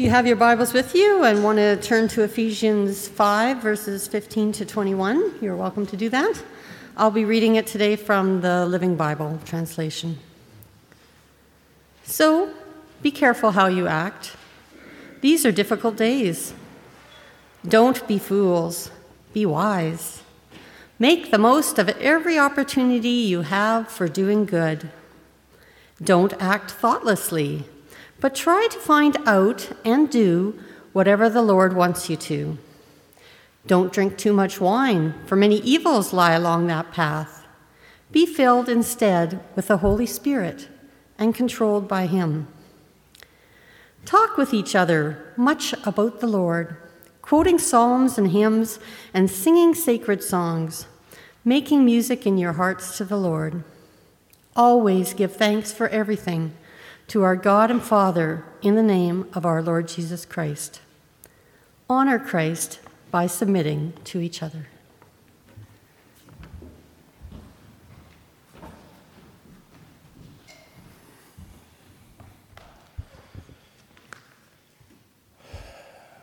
You have your Bibles with you and want to turn to Ephesians 5, verses 15 to 21, you're welcome to do that. I'll be reading it today from the Living Bible translation. So, be careful how you act. These are difficult days. Don't be fools, be wise. Make the most of every opportunity you have for doing good. Don't act thoughtlessly, but try to find out and do whatever the Lord wants you to. Don't drink too much wine, for many evils lie along that path. Be filled instead with the Holy Spirit and controlled by Him. Talk with each other much about the Lord, quoting psalms and hymns and singing sacred songs, making music in your hearts to the Lord. Always give thanks for everything to our God and Father in the name of our Lord Jesus Christ. Honor Christ by submitting to each other.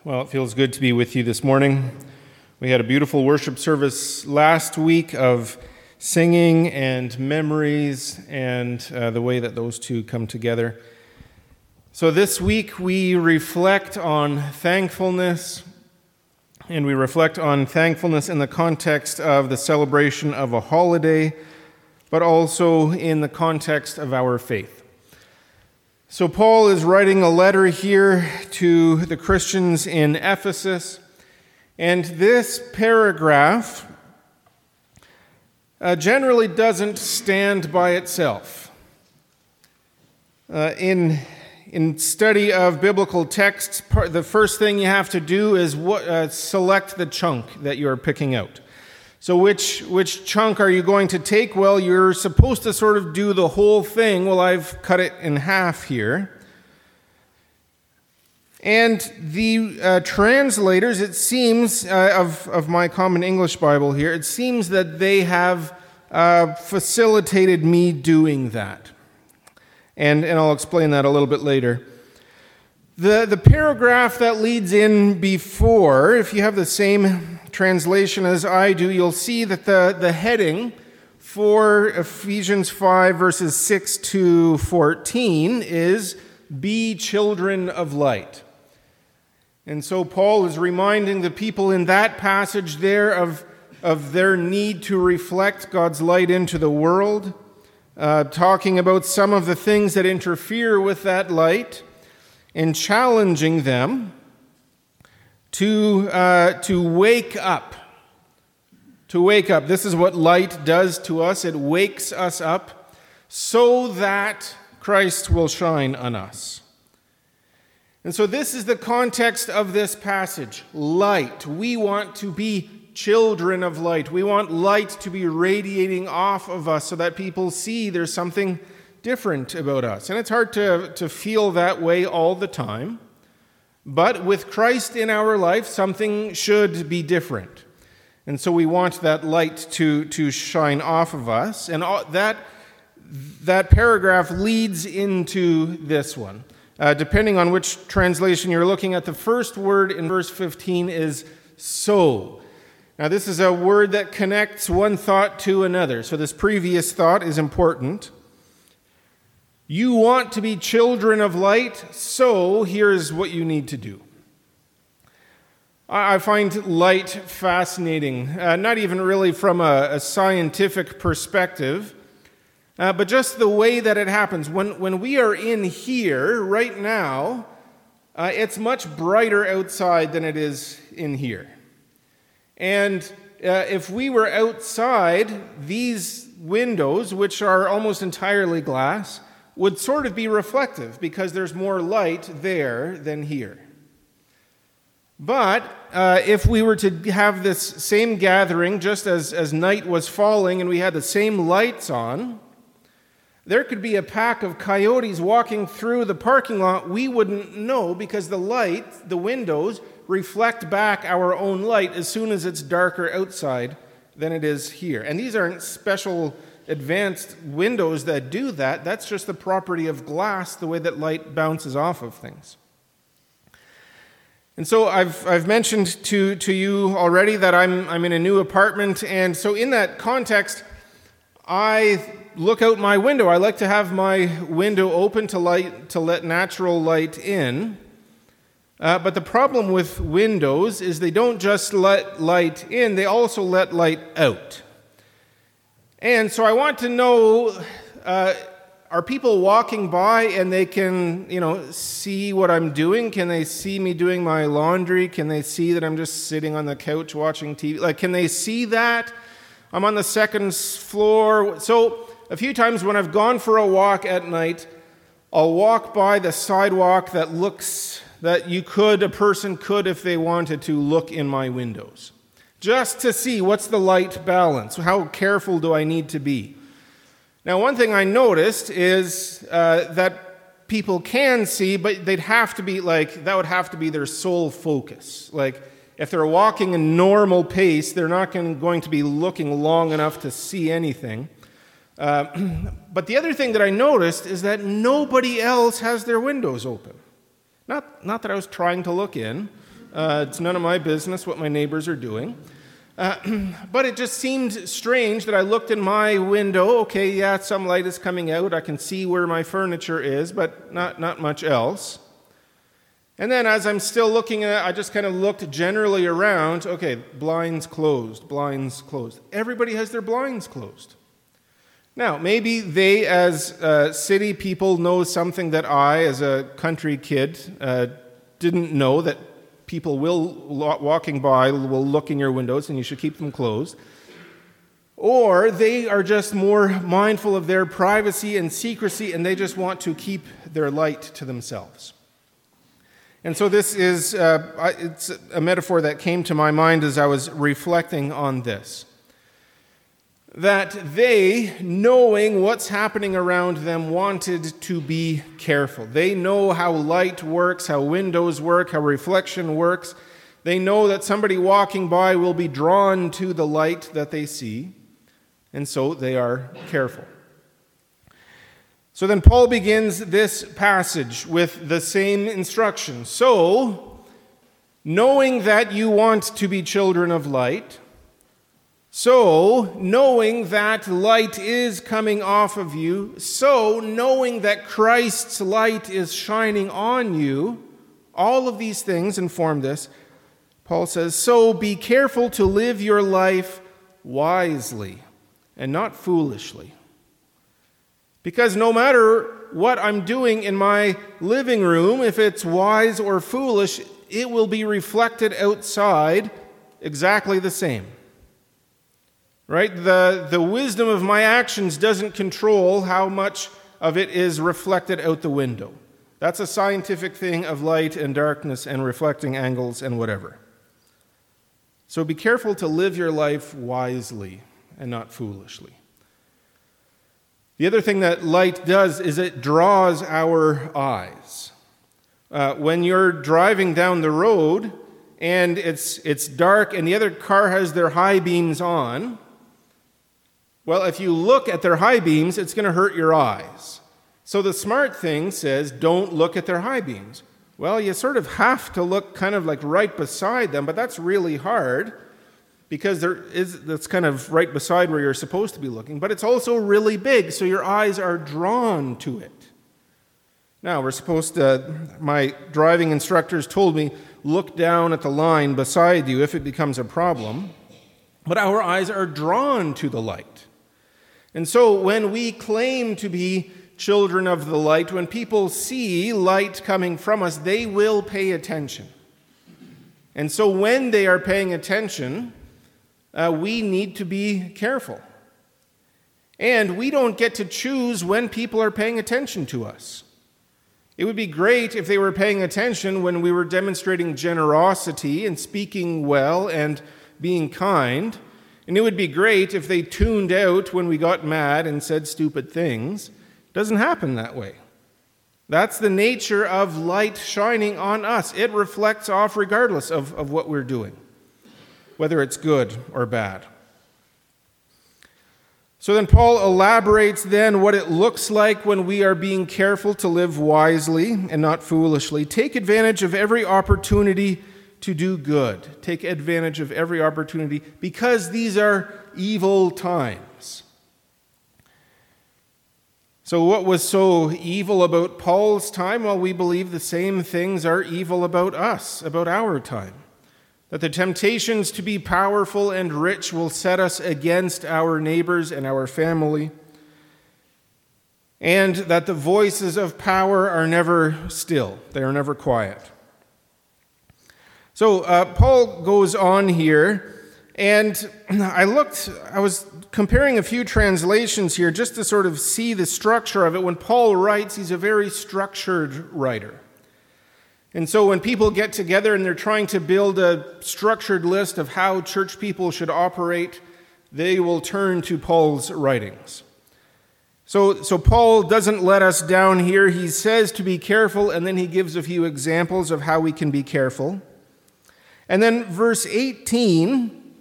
Well, it feels good to be with you this morning. We had a beautiful worship service last week of singing and memories and uh, the way that those two come together. So, this week we reflect on thankfulness, and we reflect on thankfulness in the context of the celebration of a holiday, but also in the context of our faith. So, Paul is writing a letter here to the Christians in Ephesus, and this paragraph uh, generally doesn't stand by itself. Uh, in, in study of biblical texts, the first thing you have to do is what, uh, select the chunk that you're picking out. So, which, which chunk are you going to take? Well, you're supposed to sort of do the whole thing. Well, I've cut it in half here. And the uh, translators, it seems, uh, of, of my Common English Bible here, it seems that they have uh, facilitated me doing that. And, and I'll explain that a little bit later. The, the paragraph that leads in before, if you have the same translation as I do, you'll see that the, the heading for Ephesians 5, verses 6 to 14 is Be children of light. And so Paul is reminding the people in that passage there of, of their need to reflect God's light into the world, uh, talking about some of the things that interfere with that light, and challenging them to, uh, to wake up. To wake up. This is what light does to us it wakes us up so that Christ will shine on us. And so, this is the context of this passage light. We want to be children of light. We want light to be radiating off of us so that people see there's something different about us. And it's hard to, to feel that way all the time. But with Christ in our life, something should be different. And so we want that light to, to shine off of us. And that, that paragraph leads into this one. Uh, depending on which translation you're looking at, the first word in verse 15 is so. Now, this is a word that connects one thought to another. So, this previous thought is important. You want to be children of light, so here's what you need to do. I find light fascinating, uh, not even really from a, a scientific perspective, uh, but just the way that it happens. When, when we are in here right now, uh, it's much brighter outside than it is in here. And uh, if we were outside, these windows, which are almost entirely glass, would sort of be reflective because there's more light there than here. But uh, if we were to have this same gathering just as, as night was falling and we had the same lights on, there could be a pack of coyotes walking through the parking lot. We wouldn't know because the light, the windows, reflect back our own light as soon as it's darker outside than it is here. And these aren't special advanced windows that do that. That's just the property of glass, the way that light bounces off of things. And so I've, I've mentioned to, to you already that I'm, I'm in a new apartment. And so, in that context, I look out my window. I like to have my window open to, light, to let natural light in. Uh, but the problem with windows is they don't just let light in, they also let light out. And so I want to know uh, are people walking by and they can, you know, see what I'm doing? Can they see me doing my laundry? Can they see that I'm just sitting on the couch watching TV? Like, can they see that? I'm on the second floor. So, a few times when I've gone for a walk at night, I'll walk by the sidewalk that looks that you could, a person could, if they wanted to, look in my windows. Just to see what's the light balance. How careful do I need to be? Now, one thing I noticed is uh, that people can see, but they'd have to be like, that would have to be their sole focus. Like, if they're walking a normal pace, they're not going to be looking long enough to see anything. Uh, but the other thing that I noticed is that nobody else has their windows open. Not, not that I was trying to look in, uh, it's none of my business what my neighbors are doing. Uh, but it just seemed strange that I looked in my window. Okay, yeah, some light is coming out. I can see where my furniture is, but not, not much else. And then as I'm still looking at it, I just kind of looked generally around. Okay, blinds closed, blinds closed. Everybody has their blinds closed. Now, maybe they, as uh, city people, know something that I, as a country kid, uh, didn't know that people will walking by will look in your windows and you should keep them closed. Or they are just more mindful of their privacy and secrecy and they just want to keep their light to themselves. And so this is uh, it's a metaphor that came to my mind as i was reflecting on this that they, knowing what's happening around them, wanted to be careful. They know how light works, how windows work, how reflection works. They know that somebody walking by will be drawn to the light that they see, and so they are careful. So then Paul begins this passage with the same instruction. So, knowing that you want to be children of light, so, knowing that light is coming off of you, so knowing that Christ's light is shining on you, all of these things inform this. Paul says, So be careful to live your life wisely and not foolishly. Because no matter what I'm doing in my living room, if it's wise or foolish, it will be reflected outside exactly the same. Right? The, the wisdom of my actions doesn't control how much of it is reflected out the window. That's a scientific thing of light and darkness and reflecting angles and whatever. So be careful to live your life wisely and not foolishly. The other thing that light does is it draws our eyes. Uh, when you're driving down the road and it's, it's dark and the other car has their high beams on, well, if you look at their high beams, it's going to hurt your eyes. So the smart thing says, don't look at their high beams. Well, you sort of have to look kind of like right beside them, but that's really hard because there is that's kind of right beside where you're supposed to be looking, but it's also really big, so your eyes are drawn to it. Now, we're supposed to, my driving instructors told me, look down at the line beside you if it becomes a problem, but our eyes are drawn to the light. And so when we claim to be children of the light, when people see light coming from us, they will pay attention. And so when they are paying attention, uh, we need to be careful. And we don't get to choose when people are paying attention to us. It would be great if they were paying attention when we were demonstrating generosity and speaking well and being kind. And it would be great if they tuned out when we got mad and said stupid things. It doesn't happen that way. That's the nature of light shining on us. It reflects off regardless of, of what we're doing, whether it's good or bad. So then Paul elaborates then what it looks like when we are being careful to live wisely and not foolishly. Take advantage of every opportunity to do good. Take advantage of every opportunity because these are evil times. So, what was so evil about Paul's time? Well, we believe the same things are evil about us, about our time. That the temptations to be powerful and rich will set us against our neighbors and our family. And that the voices of power are never still, they are never quiet. So uh, Paul goes on here, and I looked, I was comparing a few translations here just to sort of see the structure of it. When Paul writes, he's a very structured writer. And so when people get together and they're trying to build a structured list of how church people should operate, they will turn to Paul's writings. So, so Paul doesn't let us down here. He says to be careful, and then he gives a few examples of how we can be careful. And then verse 18,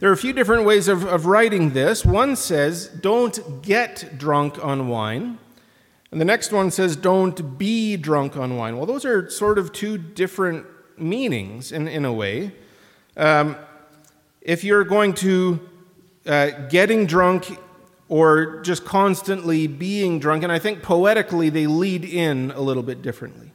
there are a few different ways of, of writing this. One says, Don't get drunk on wine. And the next one says, don't be drunk on wine. Well, those are sort of two different meanings in, in a way. Um, if you're going to uh, getting drunk or just constantly being drunk, and I think poetically they lead in a little bit differently.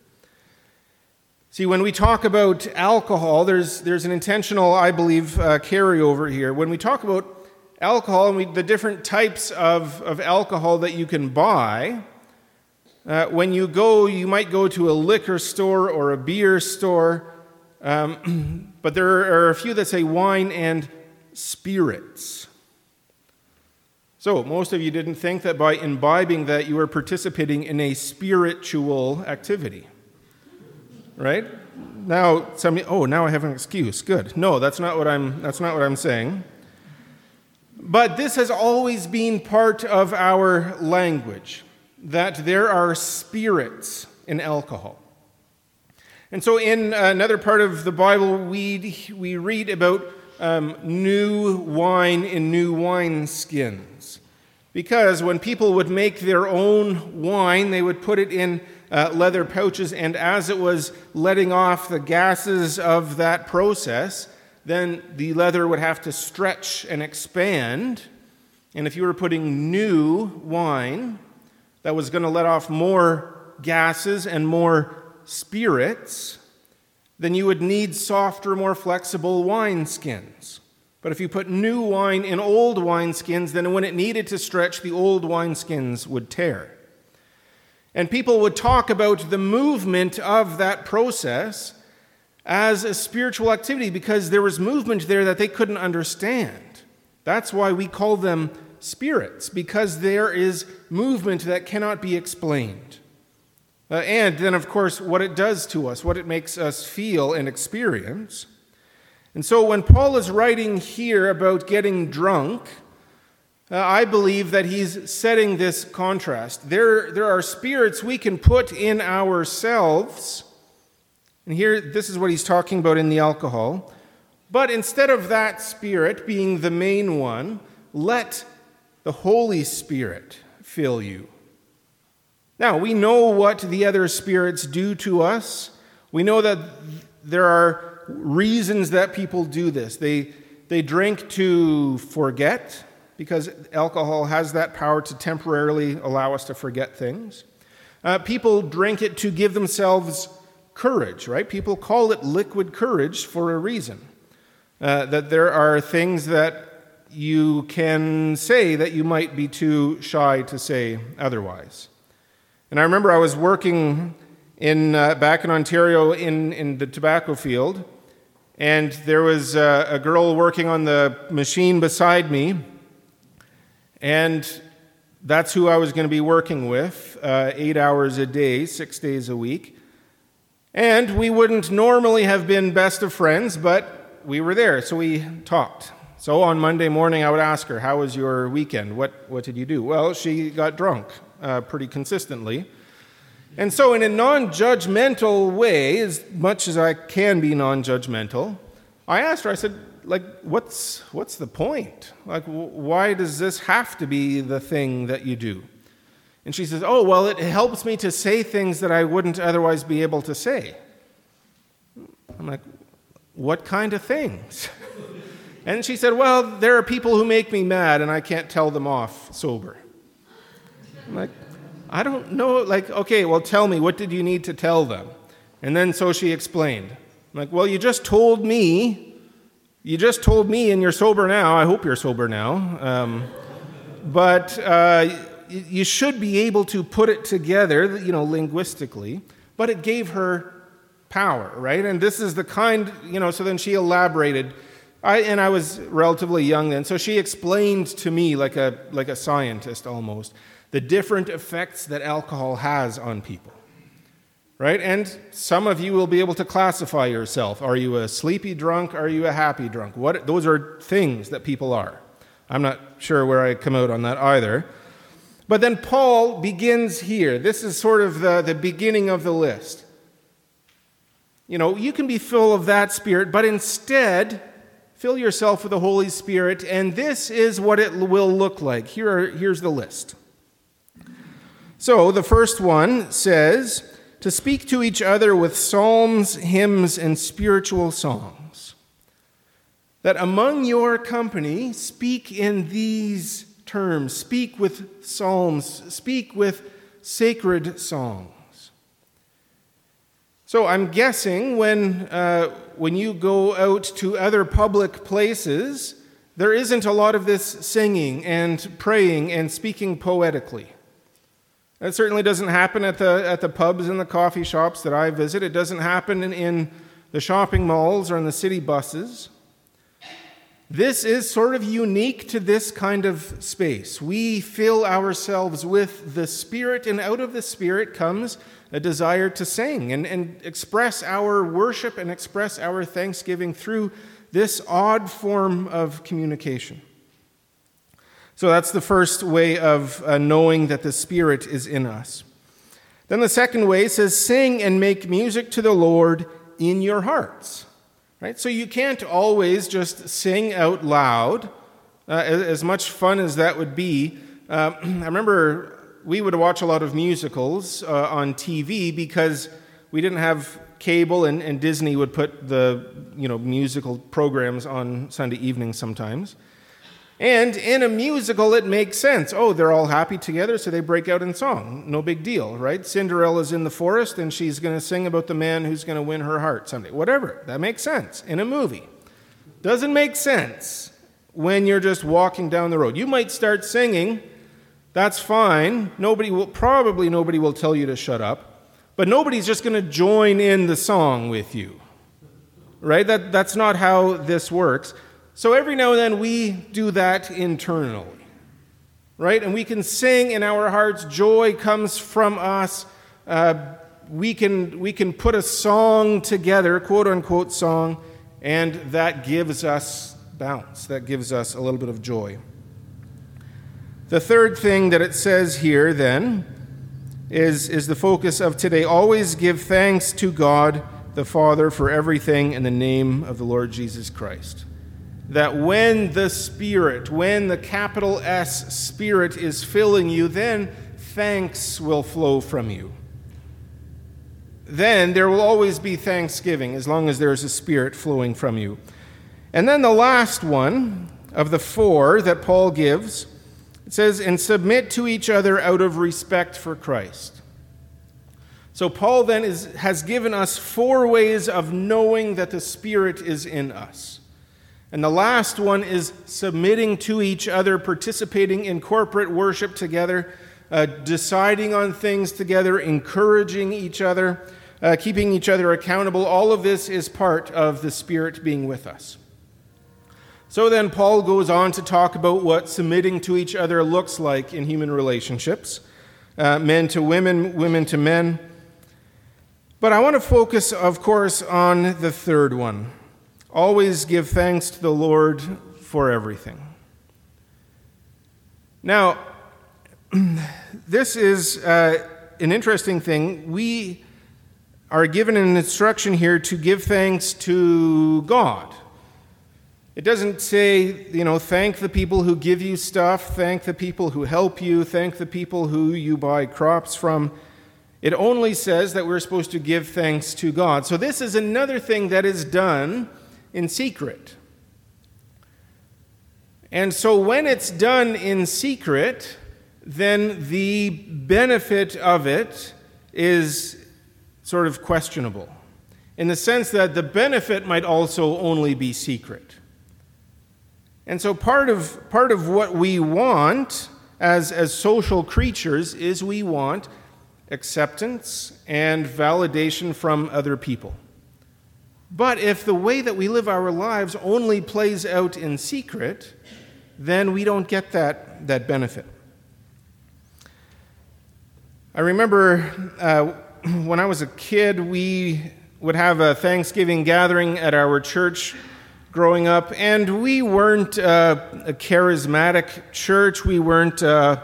See, when we talk about alcohol, there's, there's an intentional, I believe, uh, carryover here. When we talk about alcohol and we, the different types of, of alcohol that you can buy, uh, when you go, you might go to a liquor store or a beer store, um, but there are a few that say wine and spirits. So, most of you didn't think that by imbibing that you were participating in a spiritual activity. Right? Now, some oh, now I have an excuse. Good. No, that's not what I'm that's not what I'm saying. But this has always been part of our language that there are spirits in alcohol. And so, in another part of the Bible, we, we read about um, new wine in new wine skins. Because when people would make their own wine, they would put it in uh, leather pouches, and as it was letting off the gases of that process, then the leather would have to stretch and expand. And if you were putting new wine, that was going to let off more gases and more spirits, then you would need softer, more flexible wineskins. But if you put new wine in old wineskins, then when it needed to stretch, the old wineskins would tear. And people would talk about the movement of that process as a spiritual activity because there was movement there that they couldn't understand. That's why we call them spirits, because there is movement that cannot be explained. Uh, and then, of course, what it does to us, what it makes us feel and experience. And so, when Paul is writing here about getting drunk, uh, I believe that he's setting this contrast. There, there are spirits we can put in ourselves. And here, this is what he's talking about in the alcohol. But instead of that spirit being the main one, let the Holy Spirit fill you. Now, we know what the other spirits do to us. We know that there are reasons that people do this. They, they drink to forget, because alcohol has that power to temporarily allow us to forget things. Uh, people drink it to give themselves courage, right? People call it liquid courage for a reason. Uh, that there are things that you can say that you might be too shy to say otherwise. And I remember I was working in, uh, back in Ontario in, in the tobacco field, and there was uh, a girl working on the machine beside me, and that's who I was going to be working with uh, eight hours a day, six days a week. And we wouldn't normally have been best of friends, but we were there, so we talked. So on Monday morning, I would ask her, How was your weekend? What, what did you do? Well, she got drunk uh, pretty consistently. And so, in a non judgmental way, as much as I can be non judgmental, I asked her, I said, like, what's, what's the point? Like, why does this have to be the thing that you do? And she says, oh, well, it helps me to say things that I wouldn't otherwise be able to say. I'm like, what kind of things? and she said, well, there are people who make me mad and I can't tell them off sober. I'm like, I don't know. Like, okay, well, tell me, what did you need to tell them? And then so she explained. I'm like, well, you just told me, you just told me, and you're sober now. I hope you're sober now. Um, but uh, you should be able to put it together, you know, linguistically. But it gave her power, right? And this is the kind, you know, so then she elaborated. I, and I was relatively young then, so she explained to me, like a, like a scientist almost, the different effects that alcohol has on people right? And some of you will be able to classify yourself. Are you a sleepy drunk? Are you a happy drunk? What, those are things that people are. I'm not sure where I come out on that either. But then Paul begins here. This is sort of the, the beginning of the list. You know, you can be full of that spirit, but instead, fill yourself with the Holy Spirit, and this is what it will look like. Here are, here's the list. So the first one says, to speak to each other with psalms, hymns, and spiritual songs. That among your company, speak in these terms, speak with psalms, speak with sacred songs. So I'm guessing when, uh, when you go out to other public places, there isn't a lot of this singing and praying and speaking poetically. That certainly doesn't happen at the, at the pubs and the coffee shops that I visit. It doesn't happen in, in the shopping malls or in the city buses. This is sort of unique to this kind of space. We fill ourselves with the Spirit, and out of the Spirit comes a desire to sing and, and express our worship and express our thanksgiving through this odd form of communication. So that's the first way of uh, knowing that the Spirit is in us. Then the second way says, Sing and make music to the Lord in your hearts. Right? So you can't always just sing out loud, uh, as much fun as that would be. Uh, I remember we would watch a lot of musicals uh, on TV because we didn't have cable, and, and Disney would put the you know musical programs on Sunday evenings sometimes. And in a musical, it makes sense. Oh, they're all happy together, so they break out in song. No big deal, right? Cinderella's in the forest, and she's going to sing about the man who's going to win her heart someday. Whatever. That makes sense in a movie. Doesn't make sense when you're just walking down the road. You might start singing. That's fine. Nobody will, probably nobody will tell you to shut up, but nobody's just going to join in the song with you. Right? That, that's not how this works. So every now and then we do that internally, right? And we can sing in our hearts, joy comes from us. Uh, we, can, we can put a song together, quote unquote song, and that gives us bounce, that gives us a little bit of joy. The third thing that it says here, then, is, is the focus of today. Always give thanks to God the Father for everything in the name of the Lord Jesus Christ that when the Spirit, when the capital S Spirit is filling you, then thanks will flow from you. Then there will always be thanksgiving as long as there is a Spirit flowing from you. And then the last one of the four that Paul gives, it says, and submit to each other out of respect for Christ. So Paul then is, has given us four ways of knowing that the Spirit is in us. And the last one is submitting to each other, participating in corporate worship together, uh, deciding on things together, encouraging each other, uh, keeping each other accountable. All of this is part of the Spirit being with us. So then, Paul goes on to talk about what submitting to each other looks like in human relationships uh, men to women, women to men. But I want to focus, of course, on the third one Always give thanks to the Lord for everything. Now, this is uh, an interesting thing. We are given an instruction here to give thanks to God. It doesn't say, you know, thank the people who give you stuff, thank the people who help you, thank the people who you buy crops from. It only says that we're supposed to give thanks to God. So, this is another thing that is done in secret. And so, when it's done in secret, then the benefit of it is sort of questionable in the sense that the benefit might also only be secret. And so part of, part of what we want as, as social creatures is we want acceptance and validation from other people. But if the way that we live our lives only plays out in secret, then we don't get that, that benefit. I remember uh, when I was a kid, we would have a Thanksgiving gathering at our church growing up, and we weren't uh, a charismatic church. We weren't, uh,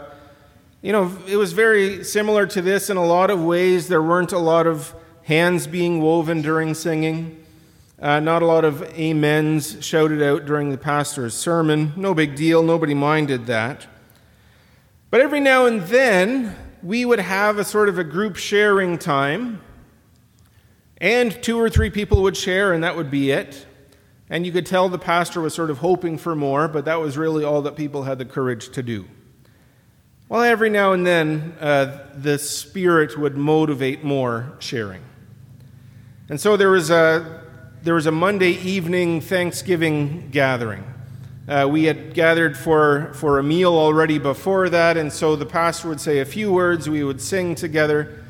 you know, it was very similar to this in a lot of ways. There weren't a lot of hands being woven during singing, uh, not a lot of amens shouted out during the pastor's sermon. No big deal, nobody minded that. But every now and then, we would have a sort of a group sharing time, and two or three people would share, and that would be it. And you could tell the pastor was sort of hoping for more, but that was really all that people had the courage to do. Well, every now and then, uh, the Spirit would motivate more sharing. And so there was a, there was a Monday evening Thanksgiving gathering. Uh, we had gathered for, for a meal already before that, and so the pastor would say a few words, we would sing together.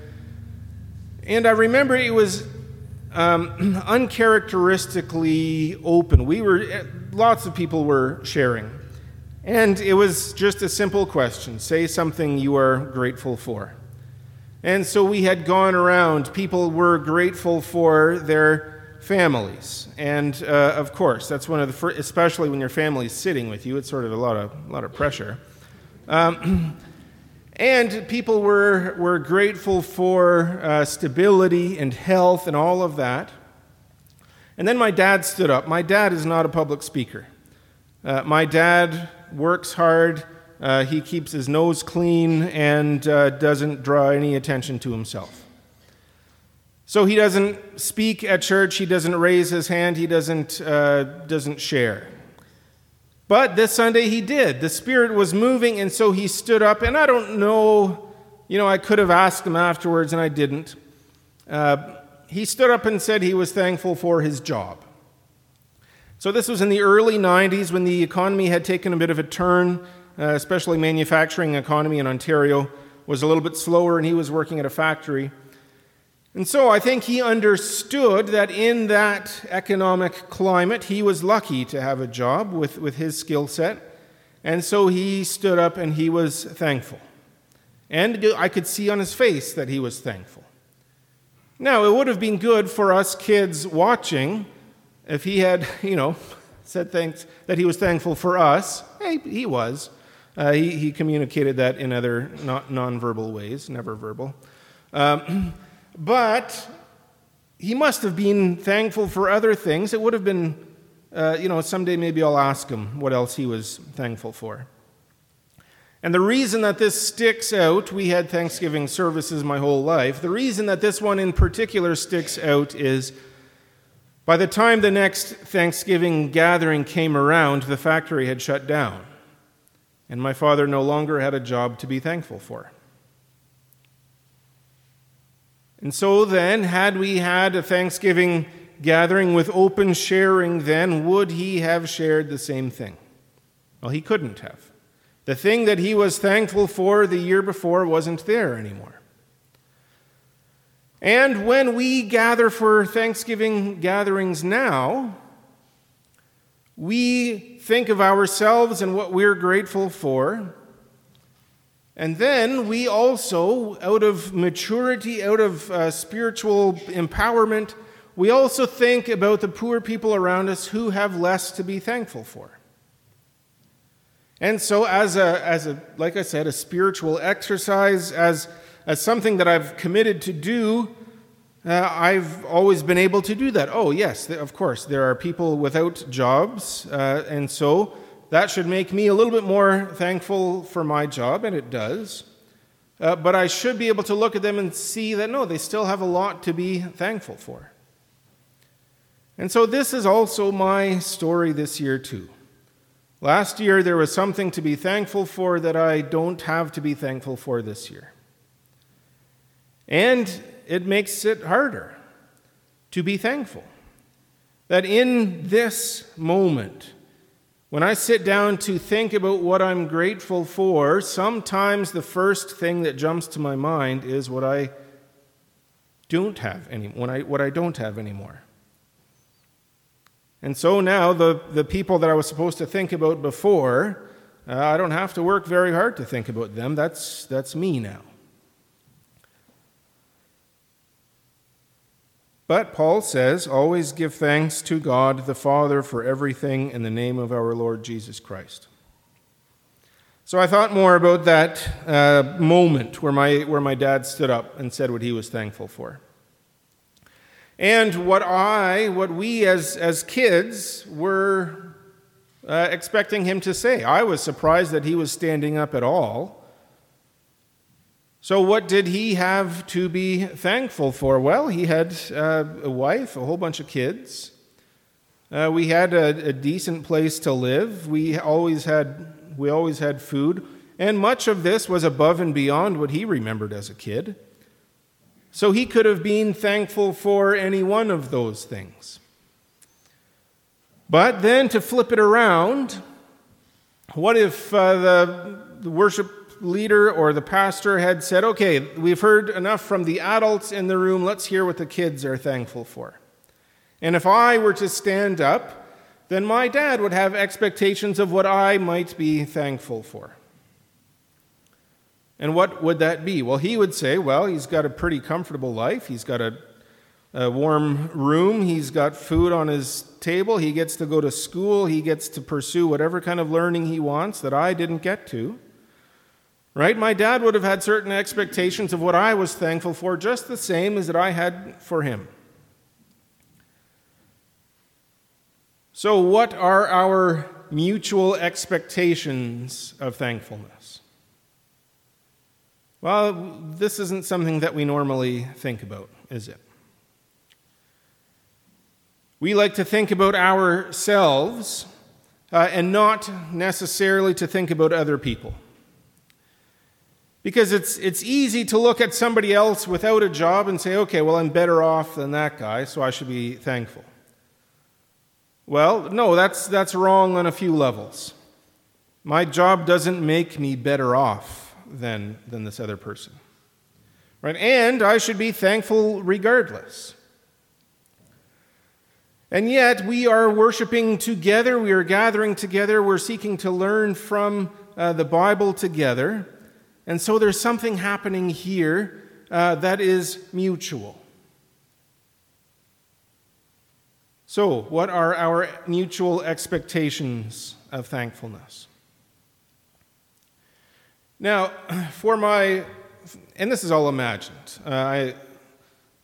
And I remember it was um, uncharacteristically open. We were, lots of people were sharing. And it was just a simple question say something you are grateful for. And so we had gone around. People were grateful for their families. And uh, of course, that's one of the first, especially when your family's sitting with you, it's sort of a lot of, a lot of pressure. Um, and people were, were grateful for uh, stability and health and all of that. And then my dad stood up. My dad is not a public speaker. Uh, my dad works hard, uh, he keeps his nose clean, and uh, doesn't draw any attention to himself. So he doesn't speak at church, he doesn't raise his hand, he doesn't, uh, doesn't share. But this Sunday he did. The Spirit was moving, and so he stood up. And I don't know, you know, I could have asked him afterwards, and I didn't. Uh, he stood up and said he was thankful for his job. So this was in the early 90s when the economy had taken a bit of a turn, uh, especially manufacturing economy in Ontario was a little bit slower, and he was working at a factory. And so I think he understood that in that economic climate, he was lucky to have a job with, with his skill set. And so he stood up and he was thankful. And I could see on his face that he was thankful. Now, it would have been good for us kids watching if he had, you know, said thanks, that he was thankful for us. Hey, he was. Uh, he, he communicated that in other not nonverbal ways, never verbal. Um, But he must have been thankful for other things. It would have been, uh, you know, someday maybe I'll ask him what else he was thankful for. And the reason that this sticks out, we had Thanksgiving services my whole life. The reason that this one in particular sticks out is by the time the next Thanksgiving gathering came around, the factory had shut down. And my father no longer had a job to be thankful for. And so then, had we had a Thanksgiving gathering with open sharing, then would he have shared the same thing? Well, he couldn't have. The thing that he was thankful for the year before wasn't there anymore. And when we gather for Thanksgiving gatherings now, we think of ourselves and what we're grateful for, and then we also, out of maturity, out of uh, spiritual empowerment, we also think about the poor people around us who have less to be thankful for. And so, as a, as a like I said, a spiritual exercise, as, as something that I've committed to do, uh, I've always been able to do that. Oh, yes, of course, there are people without jobs, uh, and so that should make me a little bit more thankful for my job, and it does. Uh, but I should be able to look at them and see that no, they still have a lot to be thankful for. And so this is also my story this year, too. Last year, there was something to be thankful for that I don't have to be thankful for this year. And it makes it harder to be thankful. That in this moment, when I sit down to think about what I'm grateful for, sometimes the first thing that jumps to my mind is what I don't have any, when I, what I don't have anymore. And so now, the, the people that I was supposed to think about before, uh, I don't have to work very hard to think about them. That's, that's me now. But Paul says, always give thanks to God the Father for everything in the name of our Lord Jesus Christ. So I thought more about that uh, moment where my, where my dad stood up and said what he was thankful for. And what I, what we as, as kids were uh, expecting him to say. I was surprised that he was standing up at all. So, what did he have to be thankful for? Well, he had uh, a wife, a whole bunch of kids. Uh, we had a, a, decent place to live. We always had, we always had food. And much of this was above and beyond what he remembered as a kid. So he could have been thankful for any one of those things. But then to flip it around, what if uh, the, the worship leader or the pastor had said, okay, we've heard enough from the adults in the room, let's hear what the kids are thankful for. And if I were to stand up, then my dad would have expectations of what I might be thankful for. And what would that be? Well, he would say, well, he's got a pretty comfortable life. He's got a, a, warm room. He's got food on his table. He gets to go to school. He gets to pursue whatever kind of learning he wants that I didn't get to. Right? My dad would have had certain expectations of what I was thankful for, just the same as that I had for him. So, what are our mutual expectations of thankfulness? Well, this isn't something that we normally think about, is it? We like to think about ourselves uh, and not necessarily to think about other people. Because it's, it's easy to look at somebody else without a job and say, okay, well, I'm better off than that guy, so I should be thankful. Well, no, that's, that's wrong on a few levels. My job doesn't make me better off than, than this other person. Right? And I should be thankful regardless. And yet, we are worshiping together, we are gathering together, we're seeking to learn from uh, the Bible together. And so there's something happening here uh, that is mutual. So, what are our mutual expectations of thankfulness? Now, for my, and this is all imagined. Uh, I,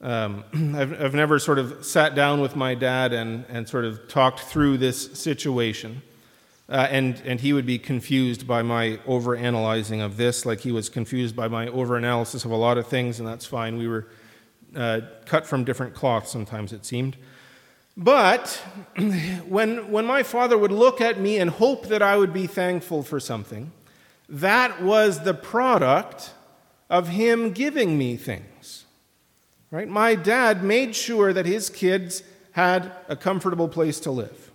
um, I've, I've never sort of sat down with my dad and, and sort of talked through this situation. Uh, and, and he would be confused by my overanalyzing of this, like he was confused by my overanalysis of a lot of things, and that's fine. We were uh, cut from different cloths sometimes, it seemed. But when, when my father would look at me and hope that I would be thankful for something, that was the product of him giving me things. Right? My dad made sure that his kids had a comfortable place to live.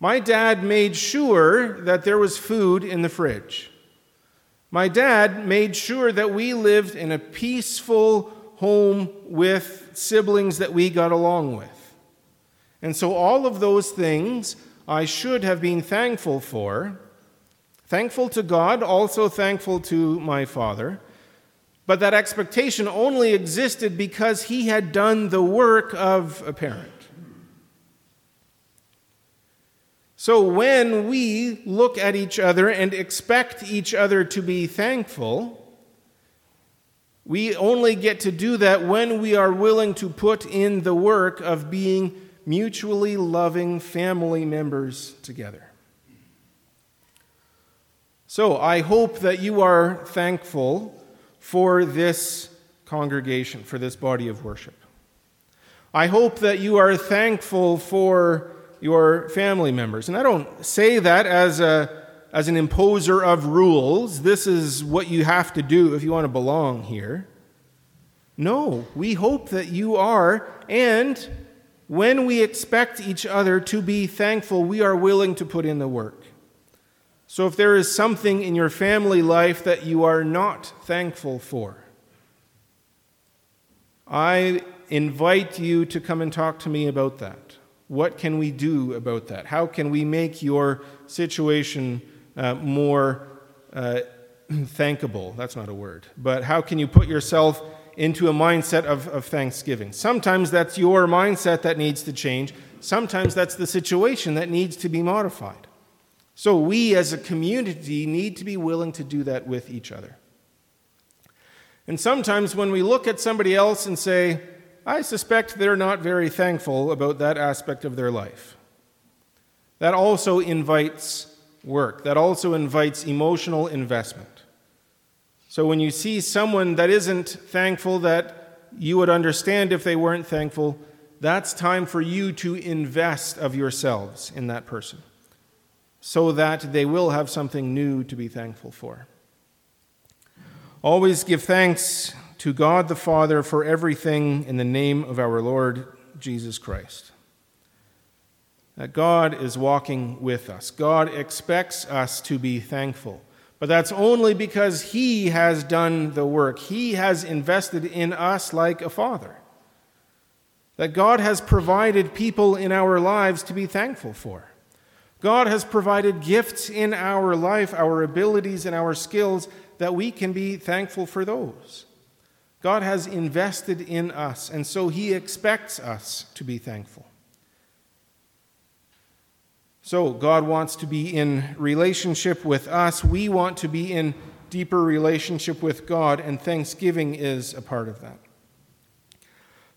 My dad made sure that there was food in the fridge. My dad made sure that we lived in a peaceful home with siblings that we got along with. And so, all of those things I should have been thankful for. Thankful to God, also thankful to my father. But that expectation only existed because he had done the work of a parent. So when we look at each other and expect each other to be thankful, We only get to do that when we are willing to put in the work of being mutually loving family members together. So I hope that you are thankful for this congregation, for this body of worship. I hope that you are thankful for your family members. And I don't say that as, a, as an imposer of rules. This is what you have to do if you want to belong here. No, we hope that you are. And when we expect each other to be thankful, we are willing to put in the work. So if there is something in your family life that you are not thankful for, I invite you to come and talk to me about that. What can we do about that? How can we make your situation uh, more uh, thankable? That's not a word. But how can you put yourself into a mindset of, of thanksgiving? Sometimes that's your mindset that needs to change, sometimes that's the situation that needs to be modified. So we as a community need to be willing to do that with each other. And sometimes when we look at somebody else and say, I suspect they're not very thankful about that aspect of their life, that also invites work, that also invites emotional investment. So when you see someone that isn't thankful, that you would understand if they weren't thankful, that's time for you to invest of yourselves in that person so that they will have something new to be thankful for. Always give thanks to God the Father for everything in the name of our Lord Jesus Christ. That God is walking with us. God expects us to be thankful. But that's only because He has done the work. He has invested in us like a father. That God has provided people in our lives to be thankful for. God has provided gifts in our life, our abilities, and our skills that we can be thankful for those. God has invested in us, and so He expects us to be thankful. So, God wants to be in relationship with us. We want to be in deeper relationship with God, and thanksgiving is a part of that.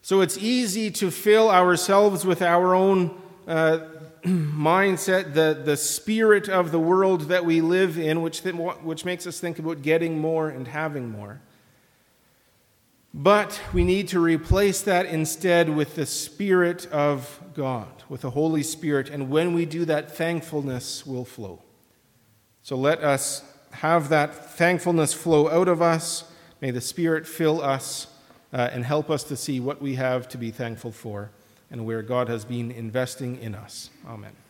So, it's easy to fill ourselves with our own uh, mindset, the, the spirit of the world that we live in, which, which makes us think about getting more and having more. But we need to replace that instead with the Spirit of God, with the Holy Spirit. And when we do that, thankfulness will flow. So let us have that thankfulness flow out of us. May the Spirit fill us uh, and help us to see what we have to be thankful for and where God has been investing in us. Amen.